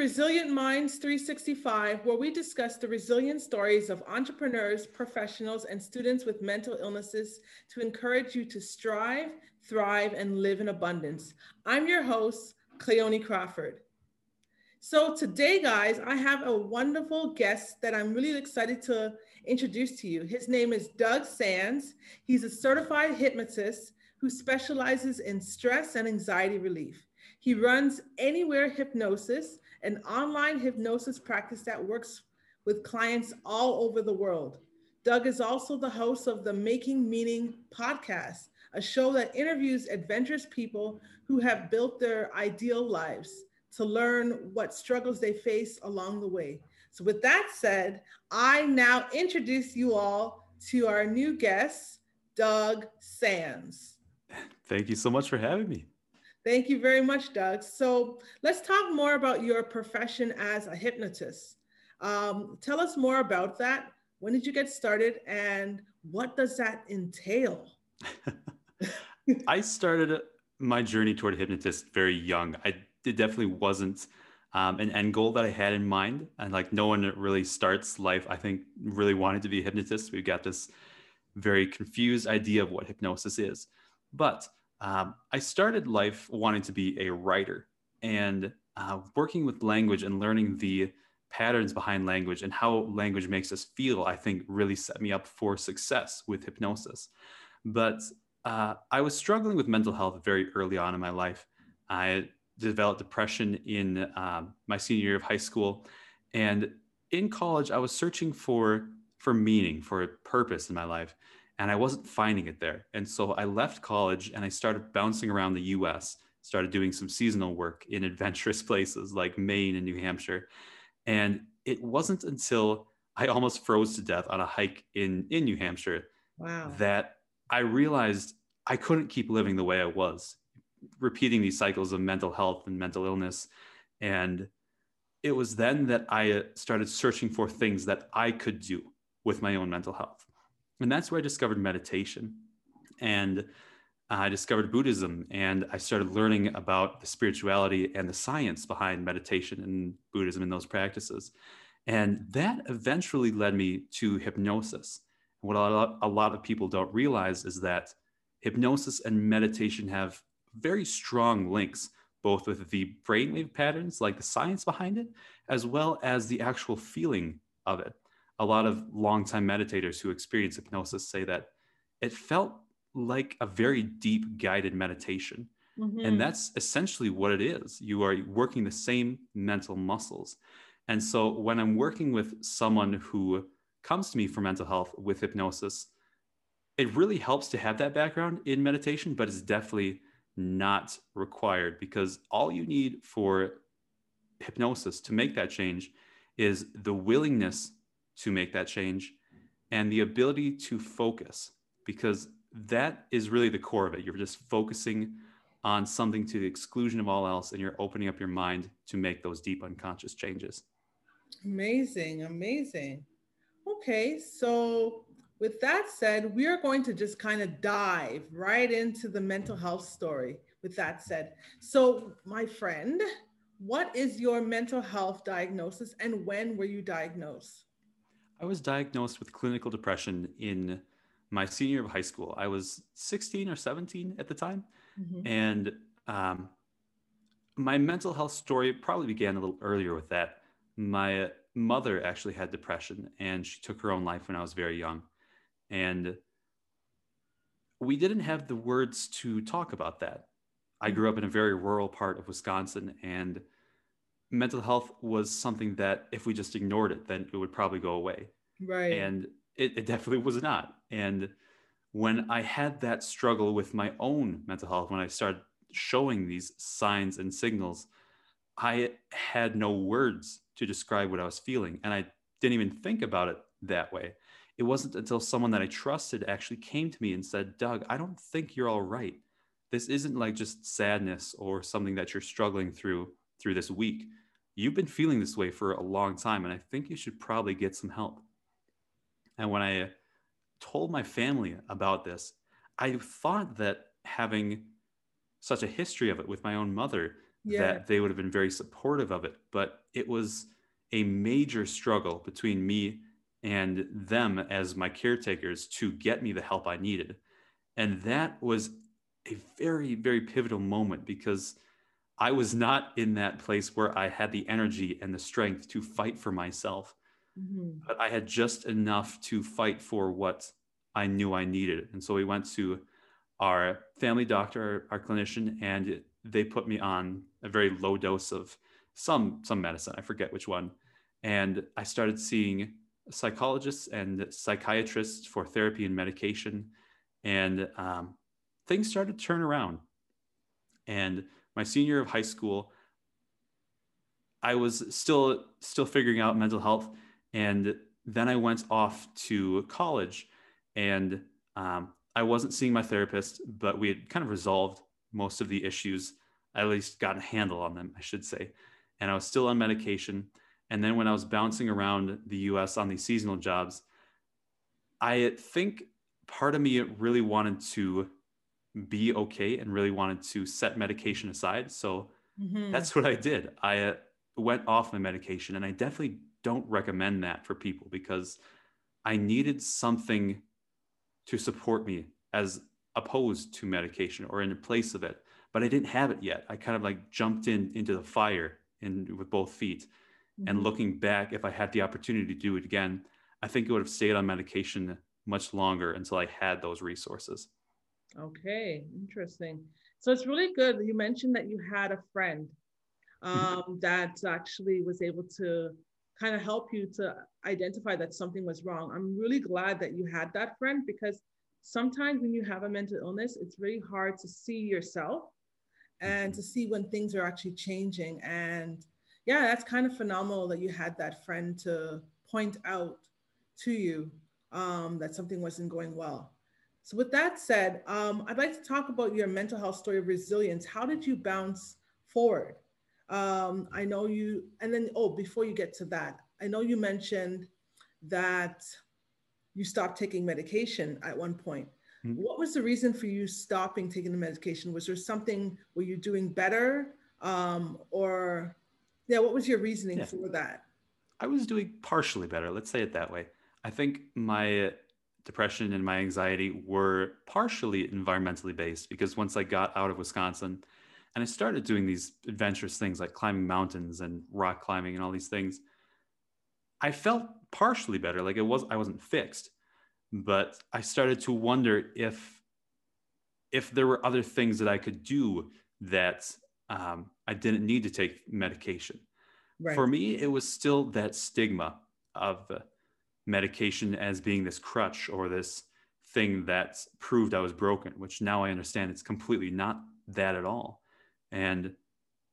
Resilient Minds 365, where we discuss the resilient stories of entrepreneurs, professionals, and students with mental illnesses to encourage you to strive, thrive, and live in abundance. I'm your host, Cleone Crawford. So today, guys, I have a wonderful guest that I'm really excited to introduce to you. His name is Doug Sands. He's a certified hypnotist who specializes in stress and anxiety relief. He runs Anywhere Hypnosis, an online hypnosis practice that works with clients all over the world. Doug is also the host of the Making Meaning podcast, a show that interviews adventurous people who have built their ideal lives to learn what struggles they face along the way. So, with that said, I now introduce you all to our new guest, Doug Sands. Thank you so much for having me. Thank you very much, Doug. So let's talk more about your profession as a hypnotist. Um, tell us more about that. When did you get started and what does that entail? I started my journey toward hypnotist very young. I it definitely wasn't um, an end goal that I had in mind. And like no one really starts life, I think, really wanted to be a hypnotist. We've got this very confused idea of what hypnosis is. But um, I started life wanting to be a writer and uh, working with language and learning the patterns behind language and how language makes us feel, I think really set me up for success with hypnosis. But uh, I was struggling with mental health very early on in my life. I developed depression in um, my senior year of high school. And in college, I was searching for, for meaning, for a purpose in my life and I wasn't finding it there. And so I left college and I started bouncing around the US, started doing some seasonal work in adventurous places like Maine and New Hampshire. And it wasn't until I almost froze to death on a hike in, in New Hampshire wow. that I realized I couldn't keep living the way I was, repeating these cycles of mental health and mental illness. And it was then that I uh, started searching for things that I could do with my own mental health. And that's where I discovered meditation. And I discovered Buddhism and I started learning about the spirituality and the science behind meditation and Buddhism and those practices. And that eventually led me to hypnosis. What a lot, a lot of people don't realize is that hypnosis and meditation have very strong links, both with the brainwave patterns, like the science behind it, as well as the actual feeling of it a lot of longtime meditators who experience hypnosis say that it felt like a very deep guided meditation. Mm-hmm. And that's essentially what it is. You are working the same mental muscles. And so when I'm working with someone who comes to me for mental health with hypnosis, it really helps to have that background in meditation, but it's definitely not required because all you need for hypnosis to make that change is the willingness to make that change and the ability to focus because that is really the core of it. You're just focusing on something to the exclusion of all else and you're opening up your mind to make those deep unconscious changes. Amazing, amazing. Okay, so with that said, we are going to just kind of dive right into the mental health story. With that said, so my friend, what is your mental health diagnosis and when were you diagnosed? I was diagnosed with clinical depression in my senior year of high school. I was 16 or 17 at the time. Mm-hmm. And um, my mental health story probably began a little earlier with that. My mother actually had depression and she took her own life when I was very young. And we didn't have the words to talk about that. I mm-hmm. grew up in a very rural part of Wisconsin and mental health was something that if we just ignored it, then it would probably go away. Right. And it, it definitely was not. And when I had that struggle with my own mental health, when I started showing these signs and signals, I had no words to describe what I was feeling. And I didn't even think about it that way. It wasn't until someone that I trusted actually came to me and said, Doug, I don't think you're all right. this isn't like just sadness or something that you're struggling through through this week. You've been feeling this way for a long time, and I think you should probably get some help. And when I told my family about this, I thought that having such a history of it with my own mother, yeah. that they would have been very supportive of it. But it was a major struggle between me and them as my caretakers to get me the help I needed. And that was a very, very pivotal moment because I was not in that place where I had the energy and the strength to fight for myself. Mm-hmm. But I had just enough to fight for what I knew I needed. And so we went to our family doctor, our clinician, and they put me on a very low dose of some some medicine. I forget which one. And I started seeing psychologists and psychiatrists for therapy and medication. And um, things started to turn around. And my senior year of high school, I was still still figuring out mental health. And then I went off to college and um, I wasn't seeing my therapist, but we had kind of resolved most of the issues, I at least got a handle on them, I should say. And I was still on medication. And then when I was bouncing around the US on these seasonal jobs, I think part of me really wanted to be okay and really wanted to set medication aside. So mm-hmm. that's what I did. I uh, went off my medication, and I definitely don't recommend that for people because I needed something to support me as opposed to medication or in place of it but i didn't have it yet i kind of like jumped in into the fire in with both feet mm-hmm. and looking back if i had the opportunity to do it again i think it would have stayed on medication much longer until i had those resources okay interesting so it's really good you mentioned that you had a friend mm-hmm. um, that actually was able to kind of help you to identify that something was wrong. I'm really glad that you had that friend because sometimes when you have a mental illness, it's really hard to see yourself and to see when things are actually changing. And yeah, that's kind of phenomenal that you had that friend to point out to you um, that something wasn't going well. So, with that said, um, I'd like to talk about your mental health story of resilience. How did you bounce forward? Um, I know you, and then, oh, before you get to that, I know you mentioned that you stopped taking medication at one point. Mm-hmm. What was the reason for you stopping taking the medication? Was there something, were you doing better? Um, or, yeah, what was your reasoning yeah. for that? I was doing partially better, let's say it that way. I think my depression and my anxiety were partially environmentally based because once I got out of Wisconsin, and I started doing these adventurous things like climbing mountains and rock climbing and all these things. I felt partially better. Like it was, I wasn't fixed, but I started to wonder if if there were other things that I could do that um, I didn't need to take medication. Right. For me, it was still that stigma of medication as being this crutch or this thing that proved I was broken, which now I understand it's completely not that at all and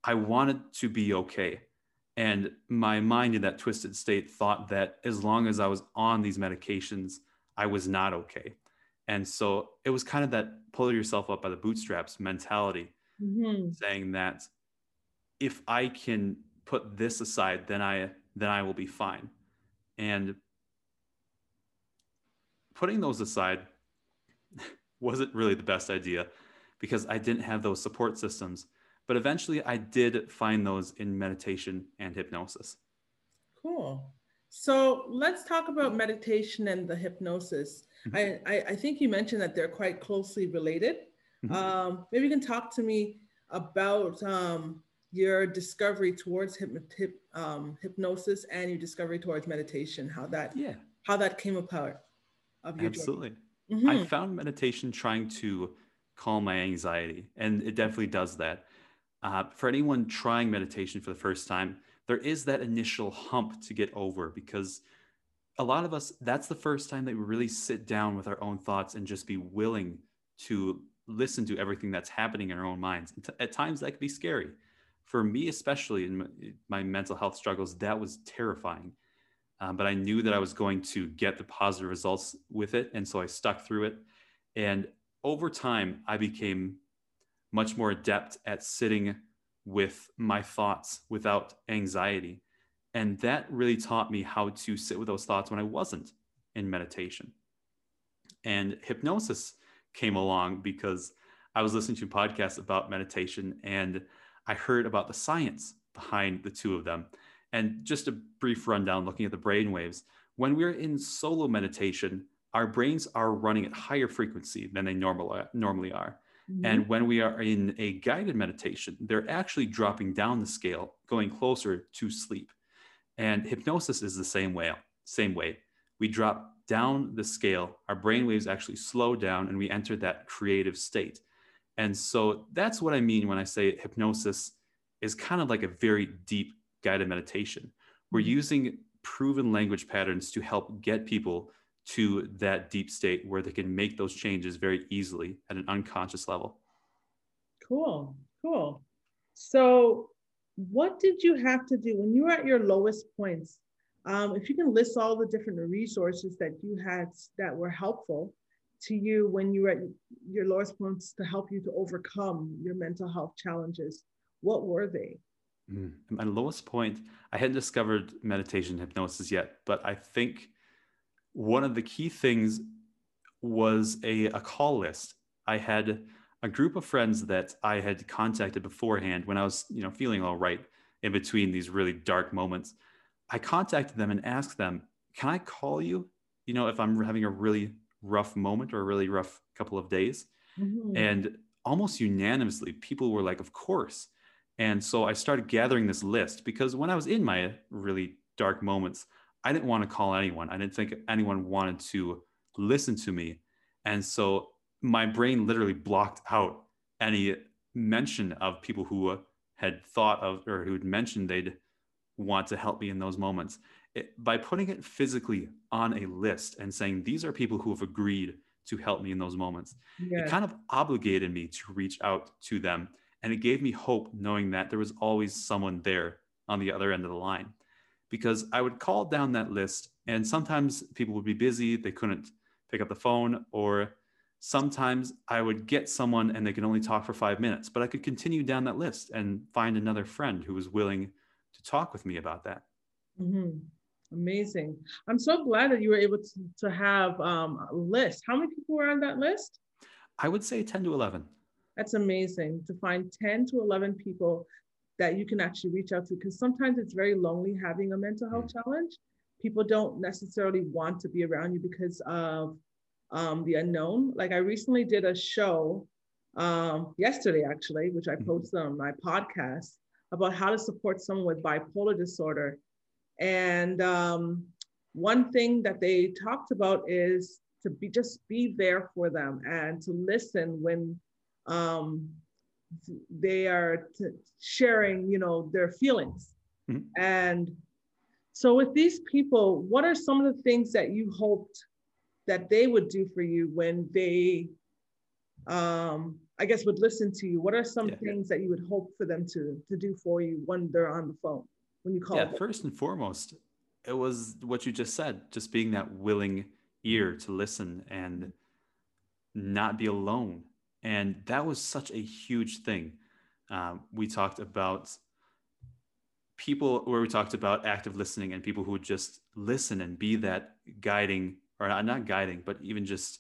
I wanted to be okay. And my mind in that twisted state thought that as long as I was on these medications, I was not okay. And so it was kind of that pull yourself up by the bootstraps mentality, mm-hmm. saying that if I can put this aside, then I then I will be fine. And putting those aside wasn't really the best idea because I didn't have those support systems but eventually, I did find those in meditation and hypnosis. Cool. So let's talk about meditation and the hypnosis. Mm-hmm. I, I, I, think you mentioned that they're quite closely related. Mm-hmm. Um, maybe you can talk to me about um, your discovery towards hyp, hyp, um, hypnosis and your discovery towards meditation. How that yeah how that came about. of your absolutely. Mm-hmm. I found meditation trying to calm my anxiety, and it definitely does that. Uh, for anyone trying meditation for the first time, there is that initial hump to get over because a lot of us, that's the first time that we really sit down with our own thoughts and just be willing to listen to everything that's happening in our own minds. At times, that can be scary. For me, especially in my mental health struggles, that was terrifying. Um, but I knew that I was going to get the positive results with it. And so I stuck through it. And over time, I became much more adept at sitting with my thoughts without anxiety. And that really taught me how to sit with those thoughts when I wasn't in meditation. And hypnosis came along because I was listening to podcasts about meditation and I heard about the science behind the two of them. And just a brief rundown looking at the brain waves. When we're in solo meditation, our brains are running at higher frequency than they normal, normally are. Mm-hmm. And when we are in a guided meditation, they're actually dropping down the scale, going closer to sleep. And hypnosis is the same way. Same way. We drop down the scale, our brain waves actually slow down, and we enter that creative state. And so that's what I mean when I say hypnosis is kind of like a very deep guided meditation. We're mm-hmm. using proven language patterns to help get people to that deep state where they can make those changes very easily at an unconscious level. Cool, cool. So, what did you have to do when you were at your lowest points? Um, if you can list all the different resources that you had that were helpful to you when you were at your lowest points to help you to overcome your mental health challenges, what were they? Mm. My lowest point, I hadn't discovered meditation hypnosis yet, but I think one of the key things was a, a call list. I had a group of friends that I had contacted beforehand when I was, you know, feeling all right in between these really dark moments. I contacted them and asked them, "Can I call you? You know, if I'm having a really rough moment or a really rough couple of days?" Mm-hmm. And almost unanimously, people were like, "Of course." And so I started gathering this list because when I was in my really dark moments, I didn't want to call anyone. I didn't think anyone wanted to listen to me. And so my brain literally blocked out any mention of people who had thought of or who had mentioned they'd want to help me in those moments. It, by putting it physically on a list and saying, these are people who have agreed to help me in those moments, it kind of obligated me to reach out to them. And it gave me hope knowing that there was always someone there on the other end of the line because I would call down that list and sometimes people would be busy, they couldn't pick up the phone, or sometimes I would get someone and they could only talk for five minutes, but I could continue down that list and find another friend who was willing to talk with me about that. Mm-hmm. Amazing. I'm so glad that you were able to, to have um, a list. How many people were on that list? I would say 10 to 11. That's amazing to find 10 to 11 people that you can actually reach out to because sometimes it's very lonely having a mental health mm. challenge. People don't necessarily want to be around you because of um, the unknown. Like I recently did a show um, yesterday, actually, which I mm-hmm. posted on my podcast about how to support someone with bipolar disorder. And um, one thing that they talked about is to be just be there for them and to listen when um, they are sharing, you know, their feelings. Mm-hmm. And so with these people, what are some of the things that you hoped that they would do for you when they, um, I guess, would listen to you? What are some yeah. things that you would hope for them to to do for you when they're on the phone when you call? Yeah, them? first and foremost, it was what you just said, just being that willing ear to listen and not be alone and that was such a huge thing. Um, we talked about people where we talked about active listening and people who would just listen and be that guiding or not guiding, but even just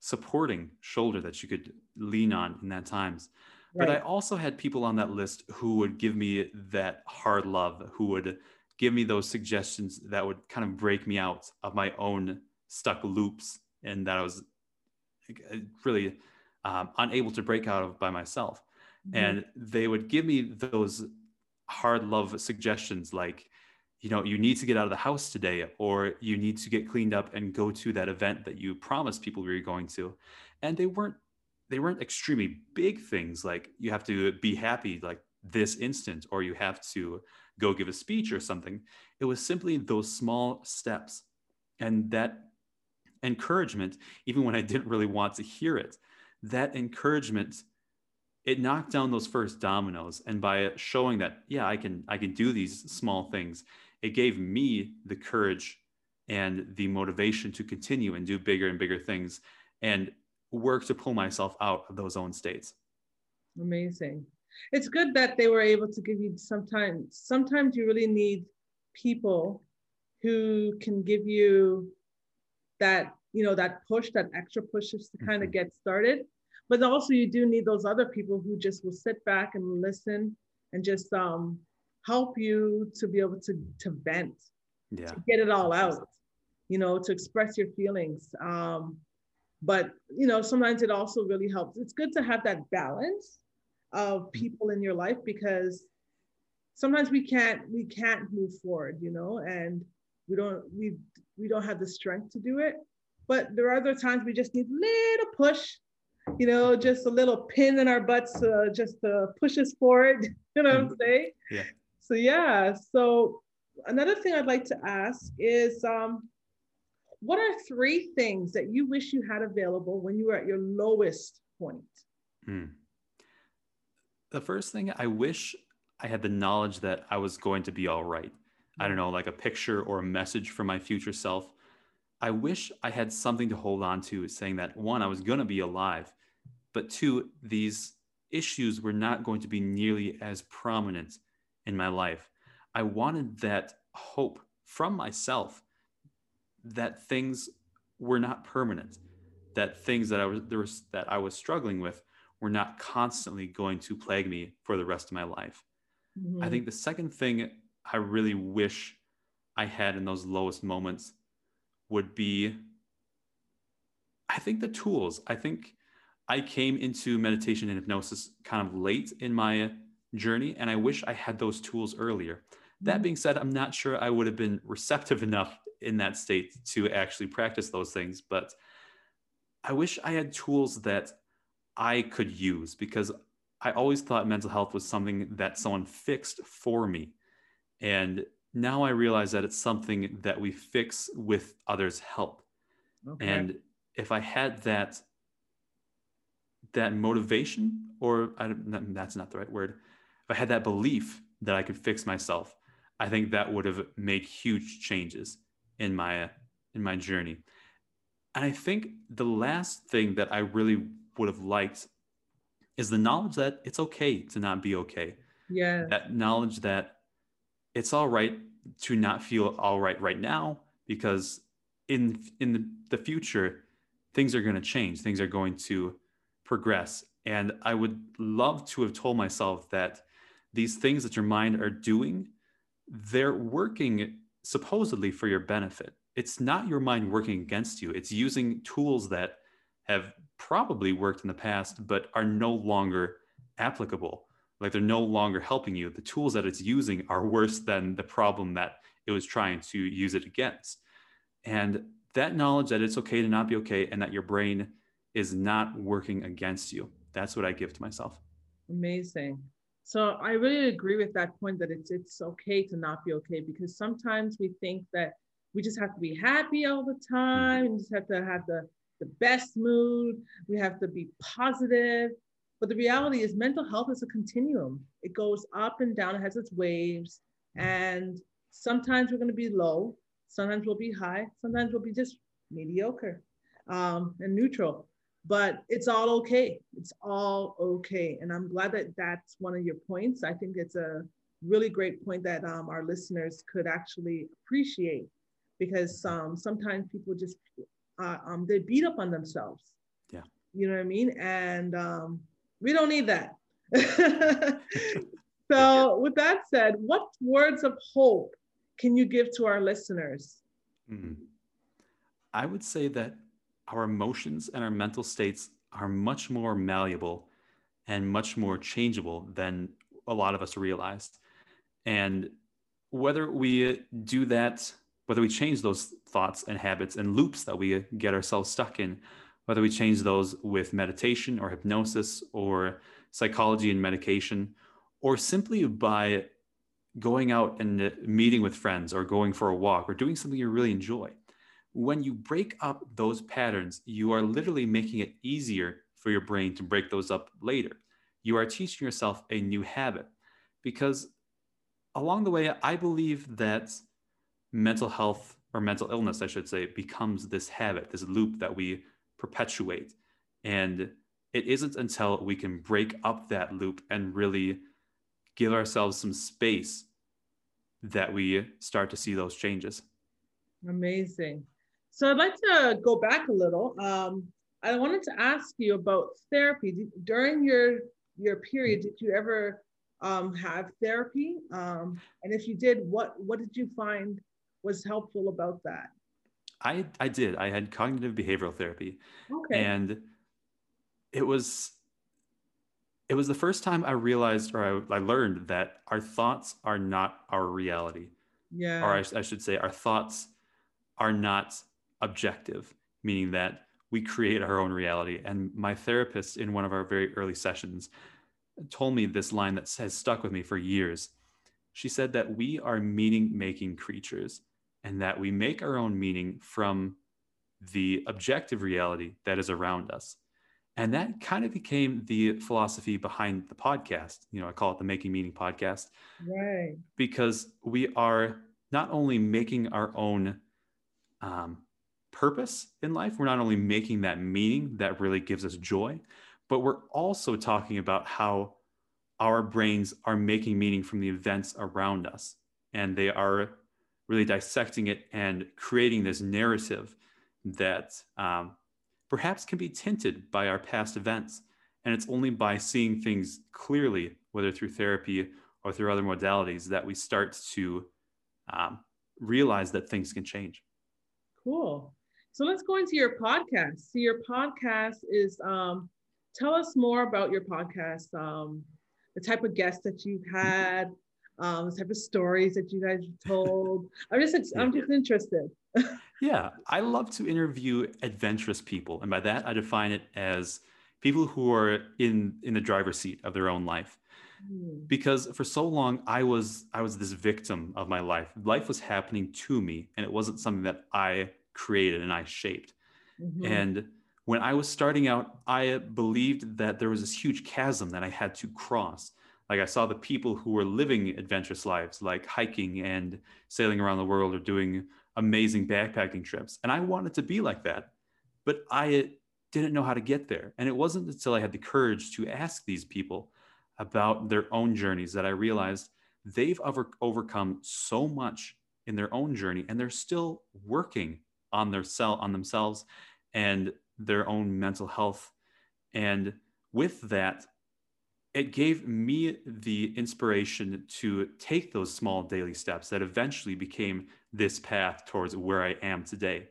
supporting shoulder that you could lean on in that times. Right. But I also had people on that list who would give me that hard love, who would give me those suggestions that would kind of break me out of my own stuck loops and that I was really um, unable to break out of by myself. Mm-hmm. And they would give me those hard love suggestions like, you know, you need to get out of the house today, or you need to get cleaned up and go to that event that you promised people you were going to. And they weren't they weren't extremely big things like you have to be happy like this instant or you have to go give a speech or something. It was simply those small steps and that encouragement, even when I didn't really want to hear it, that encouragement it knocked down those first dominoes. And by showing that yeah i can i can do these small things it gave me the courage and the motivation to continue and do bigger and bigger things and work to pull myself out of those own states. Amazing. It's good that they were able to give you sometimes, sometimes you really need people who can give you that, you know, that push, that extra push just to mm-hmm. kind of get started. But also you do need those other people who just will sit back and listen and just um, help you to be able to, to vent, yeah. to get it all out, you know, to express your feelings. Um, but you know, sometimes it also really helps. It's good to have that balance of mm-hmm. people in your life because sometimes we can't we can't move forward, you know, and we don't we we don't have the strength to do it. But there are other times we just need a little push, you know, just a little pin in our butts uh, just to push us forward. You know what I'm mm-hmm. saying? Yeah. So yeah. So another thing I'd like to ask is um, what are three things that you wish you had available when you were at your lowest point? Mm. The first thing I wish I had the knowledge that I was going to be all right. I don't know, like a picture or a message for my future self. I wish I had something to hold on to saying that one, I was going to be alive, but two, these issues were not going to be nearly as prominent in my life. I wanted that hope from myself that things were not permanent, that things that I was, there was that I was struggling with were not constantly going to plague me for the rest of my life. Mm-hmm. I think the second thing I really wish I had in those lowest moments would be I think the tools. I think I came into meditation and hypnosis kind of late in my journey, and I wish I had those tools earlier. That being said, I'm not sure I would have been receptive enough in that state to actually practice those things. But I wish I had tools that I could use because I always thought mental health was something that someone fixed for me. And now I realize that it's something that we fix with others' help. Okay. And if I had that that motivation, or I don't, that's not the right word, if I had that belief that I could fix myself, I think that would have made huge changes in my in my journey. And I think the last thing that I really would have liked is the knowledge that it's okay to not be okay. Yeah. That knowledge that it's all right to not feel all right right now because in in the, the future things are going to change things are going to progress and i would love to have told myself that these things that your mind are doing they're working supposedly for your benefit. It's not your mind working against you. It's using tools that have probably worked in the past, but are no longer applicable. Like they're no longer helping you. The tools that it's using are worse than the problem that it was trying to use it against. And that knowledge that it's okay to not be okay and that your brain is not working against you. That's what I give to myself. Amazing. So I really agree with that point that it's it's okay to not be okay because sometimes we think that we just have to be happy all the mm-hmm. time We just have to have the, the best mood. We have to be positive. But the reality is mental health is a continuum. It goes up and down, it has its waves. And sometimes we're going to be low, sometimes we'll be high, sometimes we'll be just mediocre um, and neutral but it's all okay. It's all okay. And I'm glad that that's one of your points. I think it's a really great point that um, our listeners could actually appreciate because um, sometimes people just, uh, um, they beat up on themselves. Yeah. You know what I mean? And um, we don't need that. so with that said, what words of hope can you give to our listeners? Mm. I would say that our emotions and our mental states are much more malleable and much more changeable than a lot of us realized. And whether we do that, whether we change those thoughts and habits and loops that we get ourselves stuck in, whether we change those with meditation or hypnosis or psychology and medication, or simply by going out and meeting with friends or going for a walk or doing something you really enjoy when you break up those patterns, you are literally making it easier for your brain to break those up later. You are teaching yourself a new habit because along the way, I believe that mental health or mental illness, I should say, becomes this habit, this loop that we perpetuate. And it isn't until we can break up that loop and really give ourselves some space that we start to see those changes. Amazing. So I'd like to go back a little. Um, I wanted to ask you about therapy. During your your period, did you ever um, have therapy? Um, and if you did, what what did you find was helpful about that? I I did. I had cognitive behavioral therapy, okay. and it was it was the first time I realized or I, I learned that our thoughts are not our reality. Yeah. Or I, I should say, our thoughts are not objective, meaning that we create our own reality. And my therapist in one of our very early sessions told me this line that has stuck with me for years. She said that we are meaning making creatures and that we make our own meaning from the objective reality that is around us. And that kind of became the philosophy behind the podcast. You know, I call it the Making Meaning podcast. Right. Because we are not only making our own um, purpose in life, we're not only making that meaning that really gives us joy, but we're also talking about how our brains are making meaning from the events around us. And they are really dissecting it and creating this narrative that um, perhaps can be tinted by our past events. And it's only by seeing things clearly, whether through therapy or through other modalities, that we start to um, realize that things can change. Cool. So let's go into your podcast. So your podcast is um, tell us more about your podcast, um, the type of guests that you've had, um, type of stories that you guys told. I'm just I'm just interested. yeah, I love to interview adventurous people, and by that I define it as people who are in in the driver's seat of their own life. Hmm. Because for so long I was I was this victim of my life. Life was happening to me, and it wasn't something that I created and I shaped. Mm-hmm. And when I was starting out, I believed that there was this huge chasm that I had to cross. Like I saw the people who were living adventurous lives, like hiking and sailing around the world or doing amazing backpacking trips. And I wanted to be like that, but I didn't know how to get there. And it wasn't until I had the courage to ask these people about their own journeys that I realized they've over- overcome so much in their own journey and they're still working on their cell on themselves and their own mental health and with that it gave me the inspiration to take those small daily steps that eventually became this path towards where I am today.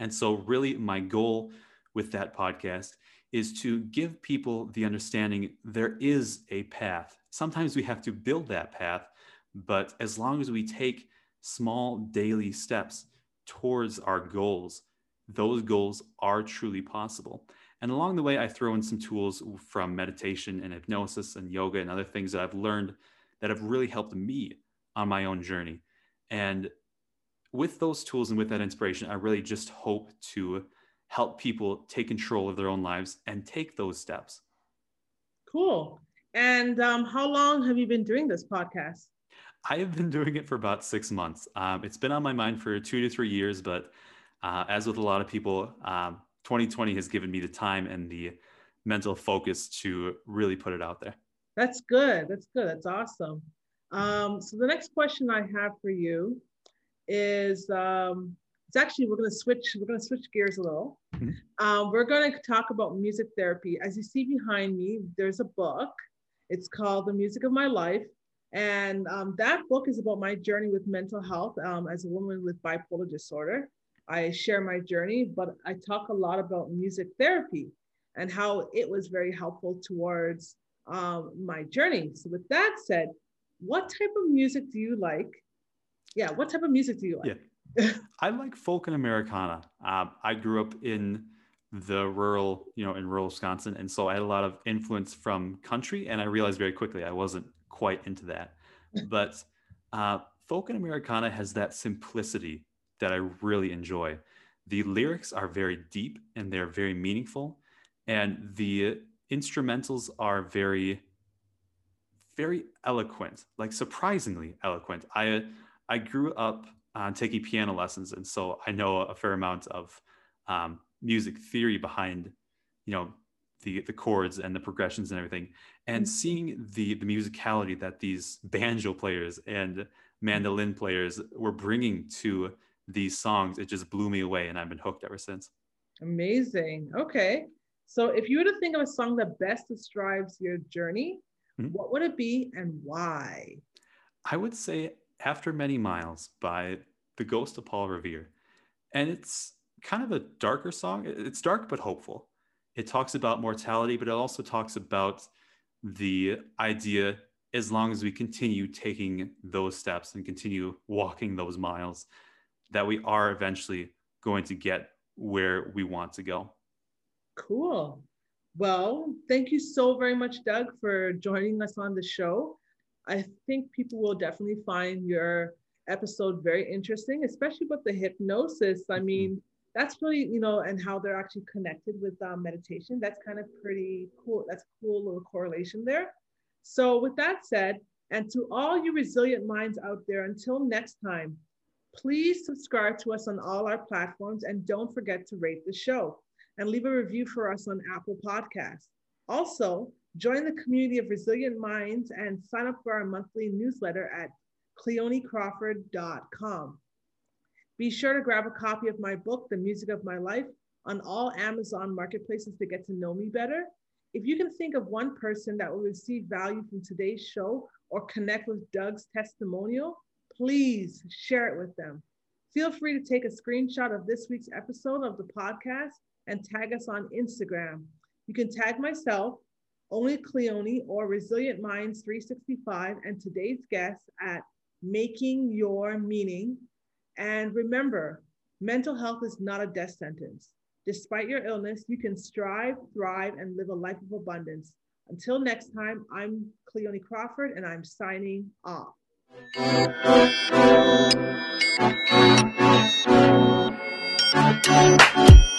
And so, really, my goal with that podcast is to give people the understanding there is a path. Sometimes we have to build that path, but as long as we take small daily steps, towards our goals, those goals are truly possible. And along the way, I throw in some tools from meditation and hypnosis and yoga and other things that I've learned that have really helped me on my own journey. And with those tools and with that inspiration, I really just hope to help people take control of their own lives and take those steps. Cool. And um, how long have you been doing this podcast? I have been doing it for about six months. Um, it's been on my mind for two to three years, but uh, as with a lot of people, um, 2020 has given me the time and the mental focus to really put it out there. That's good. That's good. That's awesome. Um, so the next question I have for you is um, it's actually we're going to switch we're going to switch gears a little. Mm-hmm. Um, we're going to talk about music therapy. As you see behind me, there's a book. It's called The Music of My Life and um, that book is about my journey with mental health um, as a woman with bipolar disorder. I share my journey, but I talk a lot about music therapy and how it was very helpful towards um, my journey. So, with that said, what type of music do you like? Yeah, what type of music do you like? Yeah. I like folk and Americana. Um, I grew up in the rural, you know, in rural Wisconsin. And so I had a lot of influence from country. And I realized very quickly I wasn't quite into that. But uh, folk and Americana has that simplicity that I really enjoy. The lyrics are very deep and they're very meaningful, and the instrumentals are very, very eloquent, like surprisingly eloquent. I I grew up uh, taking piano lessons, and so I know a fair amount of um, music theory behind, you know, the the chords and the progressions and everything, and mm-hmm. seeing the the musicality that these banjo players and mandolin players were bringing to these songs, it just blew me away, and I've been hooked ever since. Amazing. Okay, so if you were to think of a song that best describes your journey, mm-hmm. what would it be and why? I would say "After Many Miles" by the Ghost of Paul Revere, and it's kind of a darker song. It's dark but hopeful. It talks about mortality, but it also talks about the idea as long as we continue taking those steps and continue walking those miles, that we are eventually going to get where we want to go. Cool. Well, thank you so very much, Doug, for joining us on the show. I think people will definitely find your episode very interesting, especially about the hypnosis. I mm-hmm. mean, that's really, you know, and how they're actually connected with um, meditation. That's kind of pretty cool. That's a cool little correlation there. So, with that said, and to all you resilient minds out there, until next time, please subscribe to us on all our platforms and don't forget to rate the show and leave a review for us on Apple Podcasts. Also, join the community of resilient minds and sign up for our monthly newsletter at cleonecrawford.com. Be sure to grab a copy of my book, The Music of My Life, on all Amazon marketplaces to get to know me better. If you can think of one person that will receive value from today's show or connect with Doug's testimonial, please share it with them. Feel free to take a screenshot of this week's episode of the podcast and tag us on Instagram. You can tag myself, only Cleone, or Resilient Minds 365, and today's guest at Making Your Meaning and remember, mental health is not a death sentence. Despite your illness, you can strive, thrive, and live a life of abundance. Until next time, I'm Cleone Crawford and I'm signing off. Thank you.